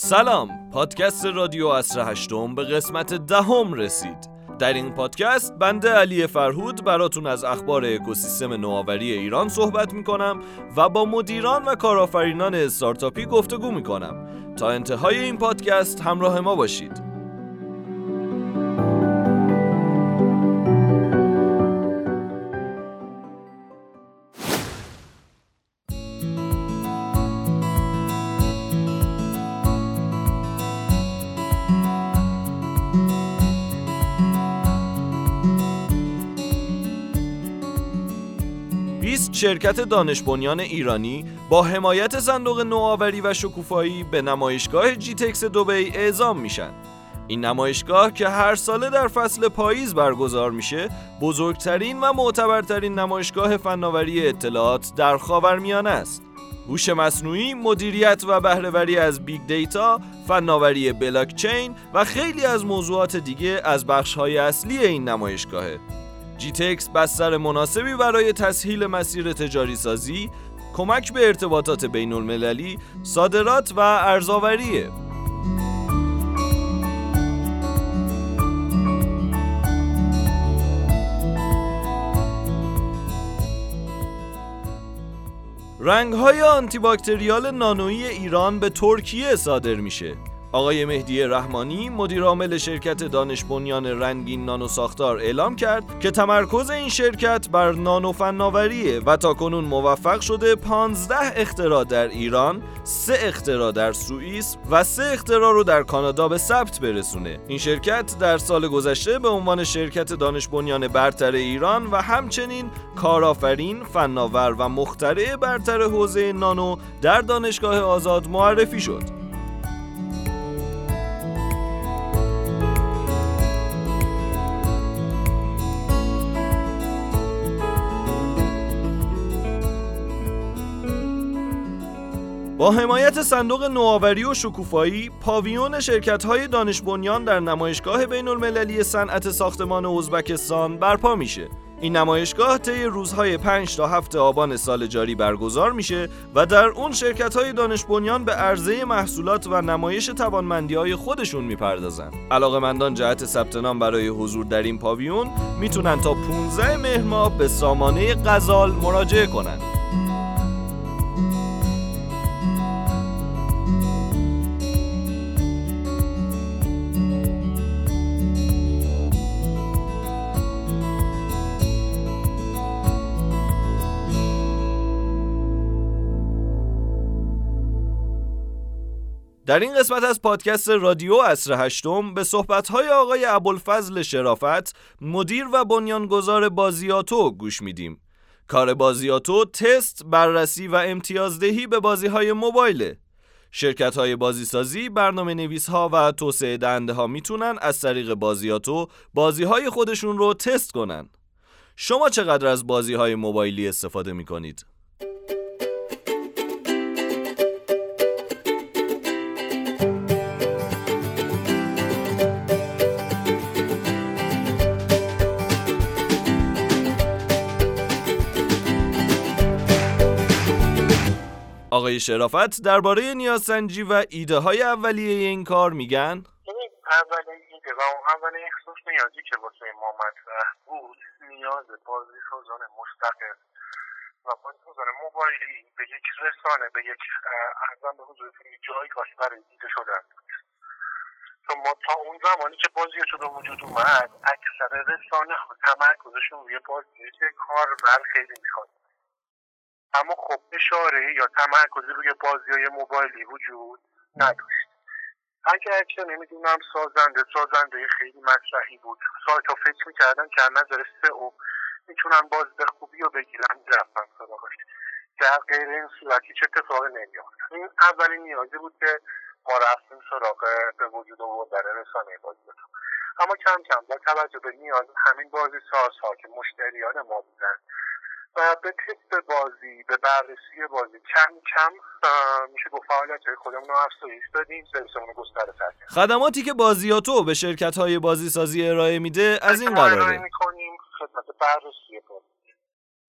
سلام. پادکست رادیو اصر هشتم به قسمت دهم رسید. در این پادکست بنده علی فرهود براتون از اخبار اکوسیستم نوآوری ایران صحبت می‌کنم و با مدیران و کارآفرینان استارتاپی گفتگو می‌کنم. تا انتهای این پادکست همراه ما باشید. شرکت دانش بنیان ایرانی با حمایت صندوق نوآوری و شکوفایی به نمایشگاه GITEX دبی اعزام میشن. این نمایشگاه که هر ساله در فصل پاییز برگزار میشه بزرگترین و معتبرترین نمایشگاه فناوری اطلاعات در خاورمیانه است. هوش مصنوعی، مدیریت و بهره‌وری از big data، فناوری بلاکچین و خیلی از موضوعات دیگه از بخش‌های اصلی این نمایشگاهه. جیتکس بستر مناسبی برای تسهیل مسیر تجاری سازی، کمک به ارتباطات بین المللی، صادرات و ارزاوریه. رنگ های آنتیباکتریال نانویی ایران به ترکیه صادر میشه آقای مهدی رحمانی مدیر عامل شرکت دانش بنیان رنگین نانو ساختار اعلام کرد که تمرکز این شرکت بر نانو فناوریه و تا کنون موفق شده 15 اختراع در ایران، 3 اختراع در سوئیس و 3 اختراع رو در کانادا به ثبت برسونه. این شرکت در سال گذشته به عنوان شرکت دانش بنیان برتر ایران و همچنین کارآفرین، فناور و مخترع برتر حوزه نانو در دانشگاه آزاد معرفی شد. با حمایت صندوق نوآوری و شکوفایی پاویون شرکت های دانش بنیان در نمایشگاه بین المللی صنعت ساختمان ازبکستان برپا میشه این نمایشگاه طی روزهای 5 تا 7 آبان سال جاری برگزار میشه و در اون شرکت های دانش بنیان به عرضه محصولات و نمایش توانمندی های خودشون می‌پردازن. علاقه جهت ثبت نام برای حضور در این پاویون می‌تونن تا 15 مهر به سامانه غزال مراجعه کنند. در این قسمت از پادکست رادیو اصر هشتم به صحبت‌های آقای ابوالفضل شرافت مدیر و بنیانگذار بازیاتو گوش میدیم. کار بازیاتو تست، بررسی و امتیازدهی به بازی‌های موبایله. شرکت های بازی سازی، برنامه نویس ها و توسعه دهنده ها می‌تونن از طریق بازیاتو بازی های خودشون رو تست کنن. شما چقدر از بازی های موبایلی استفاده می آقای شرافت درباره نیازسنجی و ایده های اولیه این کار میگن؟ اولین ایده و اولین خصوص نیازی که واسه ما مطرح بود نیاز بازی سازان مستقل و بازی سازان موبایلی به یک رسانه به یک ارزم به حضورتون جایگاهی برای دیده شدن. بود چون ما تا اون زمانی که بازی به وجود اومد اکثر رسانه ها تمرکزشون روی بازی که کار خیلی می‌خواد. اما خب اشاره یا تمرکزی روی بازی های موبایلی وجود نداشت. اگر که نمی‌دونم سازنده سازنده خیلی مطرحی بود. سایت ها فکر می‌کردن که نظر سه او می‌تونن بازده خوبی رو بگیرن می‌رفتن سراغش. در غیر این صورت هیچ اتفاقی نمیافت این اولین نیازی بود که ما رفتیم سراغ به وجود آوردن رسانه بازی اما کم کم با توجه به نیاز همین بازی سازها که مشتریان ما بودن به تست بازی به بررسی بازی. کم کم میشه با فعالیت های خودمون رو افزایش دادیم سرویسمون گستره خدماتی که بازیاتو به شرکت های بازی سازی ارائه میده از این قراره می‌کنیم خدمت بررسی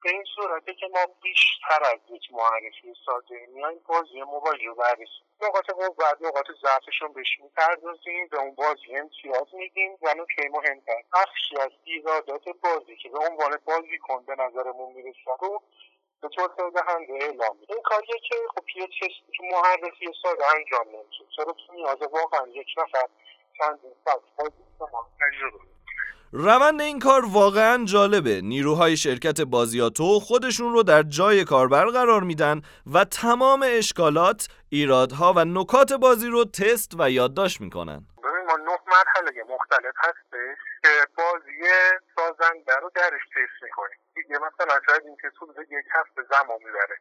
به این صورته که ما بیشتر از یک معرفی ساده میایم بازی موبایل رو بررسی نقاط قوت نقاط ضعفشون بهش می‌پردازیم به اون بازی امتیاز میدیم و نکته مهمتر بخشی از ایرادات بازی که به عنوان بازی کن به نظرمون می‌رسه رو به طور دهنده اعلام این کاریه که خب یه تست تو معرفی ساده انجام نمیشه. چرا تو نیازه واقعا یک نفر چندین ساعت بازی تجربه روند این کار واقعا جالبه. نیروهای شرکت بازیاتو خودشون رو در جای کاربر قرار میدن و تمام اشکالات، ایرادها و نکات بازی رو تست و یادداشت می‌کنن. ببین ما نه مرحله مختلف هستش که بازی سازنده رو درش تست می‌کنیم. دیگه مثلا شاید این تست حدود یک هفته زمان می‌بره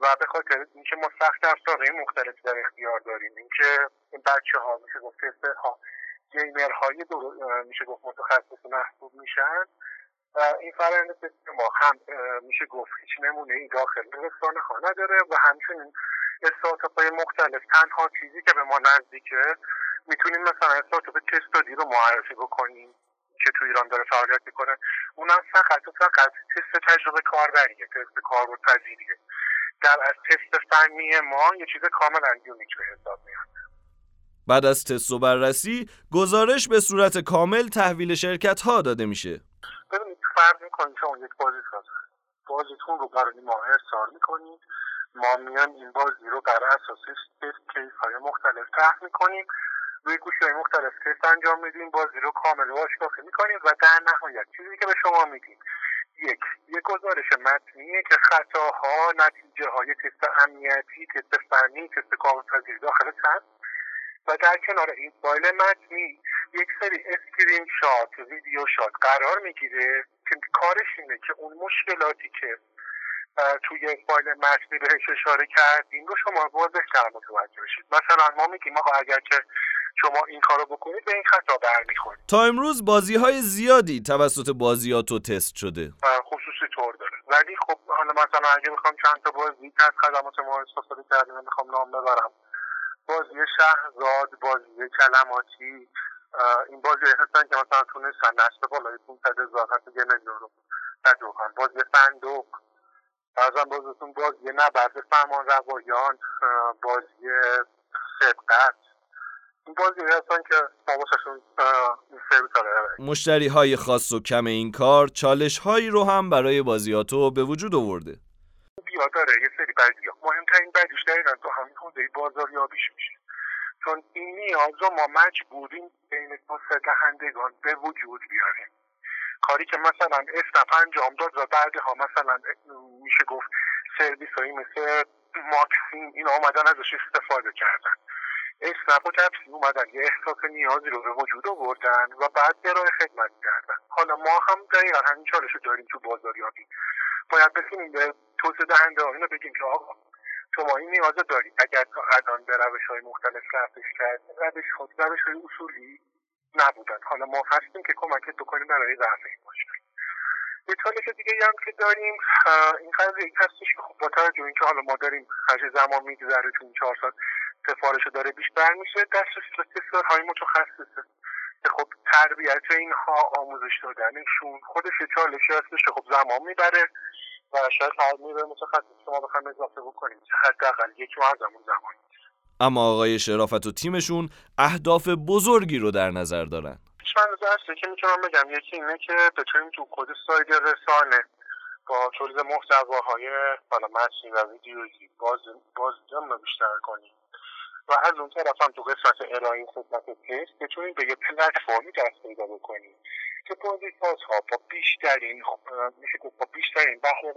و به خاطر اینکه ما سخت افزارهای مختلفی در اختیار داریم. اینکه این بچه ها میشه گفت تست ها گیمر های میشه گفت متخصص محسوب میشن. و این فرآیند ما هم میشه گفت هیچ نمونه ای داخل رسانه ها نداره و همچنین استارتاپ های مختلف تنها چیزی که به ما نزدیکه می‌تونیم مثلا استارتاپ تستادی رو معرفی بکنیم که تو ایران داره فعالیت می‌کنه. اونم فقط و فقط تست تجربه کاربریه تست کاربرد پذیریه. در از تست فنی ما یه چیز کاملا یونیک به حساب میاد. بعد از تست و بررسی گزارش به صورت کامل تحویل شرکت ها داده میشه. ببینید فرق می‌کنید اون یک بازی سازه بازیتون رو برای ما ارسال می‌کنید. ما میان این بازی رو بر اساس test case های مختلف طرح می‌کنیم. روی گوشی های مختلف تست انجام میدیم. بازی رو کامل واشکافی می‌کنیم و در نهایت چیزی که به شما میدیم یک یک گزارش متنیه که خطاها نتیجه های تست امنیتی تست فنی تست تعامل‌پذیری داخل هست و در کنار این فایل متنی یک سری screenshot video shot قرار می‌گیره که کارش اینه که اون مشکلاتی که توی فایل متنی بهش اشاره کردیم رو شما واضحتر متوجه بشید. مثلا ما میگیم آقا اگر که شما این کارو بکنید به این خطا برمیخورید. تا امروز بازی های زیادی توسط بازیاتو تست شده. خصوصی طور داره. ولی خب حالا مثلا اگه بخوام چند تا بازی از خدمات ما استفاده کردیم می‌خوام نام ببرم بازی شهرزاد بازی کلماتی این بازی هستن که مثلا تونستن نصب بالای 500 هزار حتی یه میلیون رو تجربه بازی صندوق. ارزم بازتون بازی نبرد فرمان روایان بازی سبقت. این که این مشتری های خاص و کم این کار چالش هایی رو هم برای بازیاتو به وجود آورده. داره. یه سری بدی مهمترین بدیش دقیقا تو همین حوزه بازاریابیش میشه. چون این نیاز رو ما مجبوریم بین دهندگان به وجود بیاریم. کاری که مثلا اسنپ انجام داد و بعدها مثلا میشه گفت سرویس هایی مثل ماکسیم این آمدن ازش استفاده کردن. اسنپ و کپسی اومدن. یه احساس نیازی رو به وجود آوردن و بعد ارائه خدمت کردن. حالا ما هم دقیقا همین چالش داریم تو بازاریابی. باید بتونیم به توسعه دهنده اینو بگیم که آقا شما این نیاز دارید. اگر تا الان به روش های مختلف رفتش کرد روش خود روش های اصولی نبودن. حالا ما هستیم که کمکت بکنیم برای رفع این مشکل. یه چالش دیگه هم که داریم این قضیه هستش که خب با توجه اینکه حالا ما داریم هر زمان میگذره تو این چهار سال سفارش داره بیشتر میشه. دسترسی های متخصصه. که خب تربیت اینها آموزش دادنشون خودش یه چالشی هستش که خب زمان می‌بره و شاید تعمیر متخصص شما بخوایم اضافه بکنیم. حداقل یک ماه زمان زمان. اما آقای شرافت و تیمشون اهداف بزرگی رو در نظر دارن. من هسته که می‌تونم بگم؟ یکی اینه که بتونیم تو کد ساید رسانه با تولید محتواهای حالا متنی و ویدیویی باز باز بیشتر کنیم. و از اون طرف هم تو قسمت ارائه خدمت تست بتونیم به یه پلتفرمی دست پیدا بکنیم که ها با بیشترین میشه با بیشترین بهره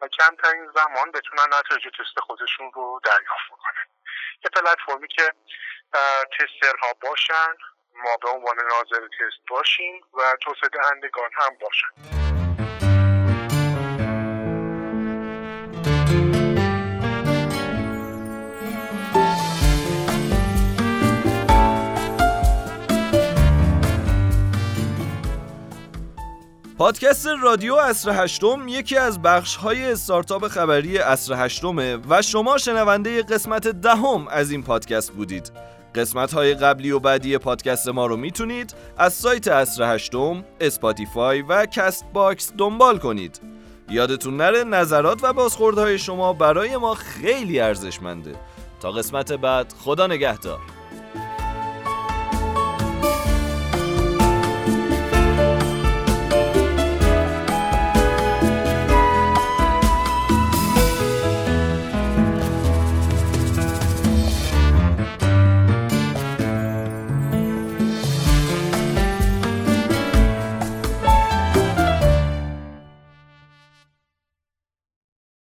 و کمترین زمان بتونن نتایج تست خودشون رو دریافت کنن یه پلتفرمی که تسترها باشن ما به عنوان ناظر تست باشیم و توسعه دهندگان هم باشن. پادکست رادیو عصر هشتم یکی از بخش های استارتاپ خبری عصر هشتمه و شما شنونده قسمت دهم از این پادکست بودید. قسمت های قبلی و بعدی پادکست ما رو می‌تونید از سایت عصر هشتم، Spotify و Castbox دنبال کنید. یادتون نره نظرات و بازخوردهای شما برای ما خیلی ارزشمنده. تا قسمت بعد خدا نگهدار.